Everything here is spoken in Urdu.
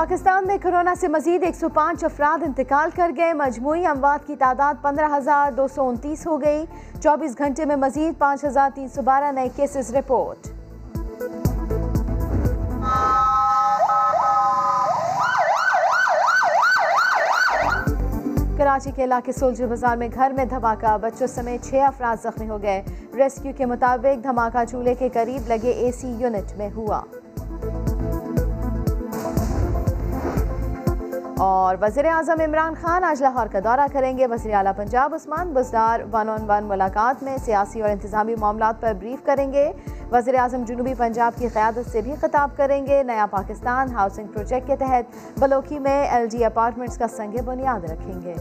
پاکستان میں کرونا سے مزید ایک سو پانچ افراد انتقال کر گئے۔ مجموعی اموات کی تعداد پندرہ ہزار دو سو انتیس ہو گئی۔ چوبیس گھنٹے میں مزید پانچ ہزار تین سو بارہ نئے کیسز رپورٹ۔ کراچی کے علاقے سولجر بازار میں گھر میں دھماکہ، بچوں سمیت چھ افراد زخمی ہو گئے۔ ریسکیو کے مطابق دھماکہ چولہے کے قریب لگے اے سی یونٹ میں ہوا۔ اور وزیر اعظم عمران خان آج لاہور کا دورہ کریں گے۔ وزیر اعلیٰ Punjab Usman, Buzdar one on one ملاقات میں سیاسی اور انتظامی معاملات پر بریف کریں گے۔ وزیر اعظم جنوبی پنجاب کی قیادت سے بھی خطاب کریں گے۔ نیا پاکستان ہاؤسنگ پروجیکٹ کے تحت بلوکی میں ایل جی اپارٹمنٹس کا سنگ بنیاد رکھیں گے۔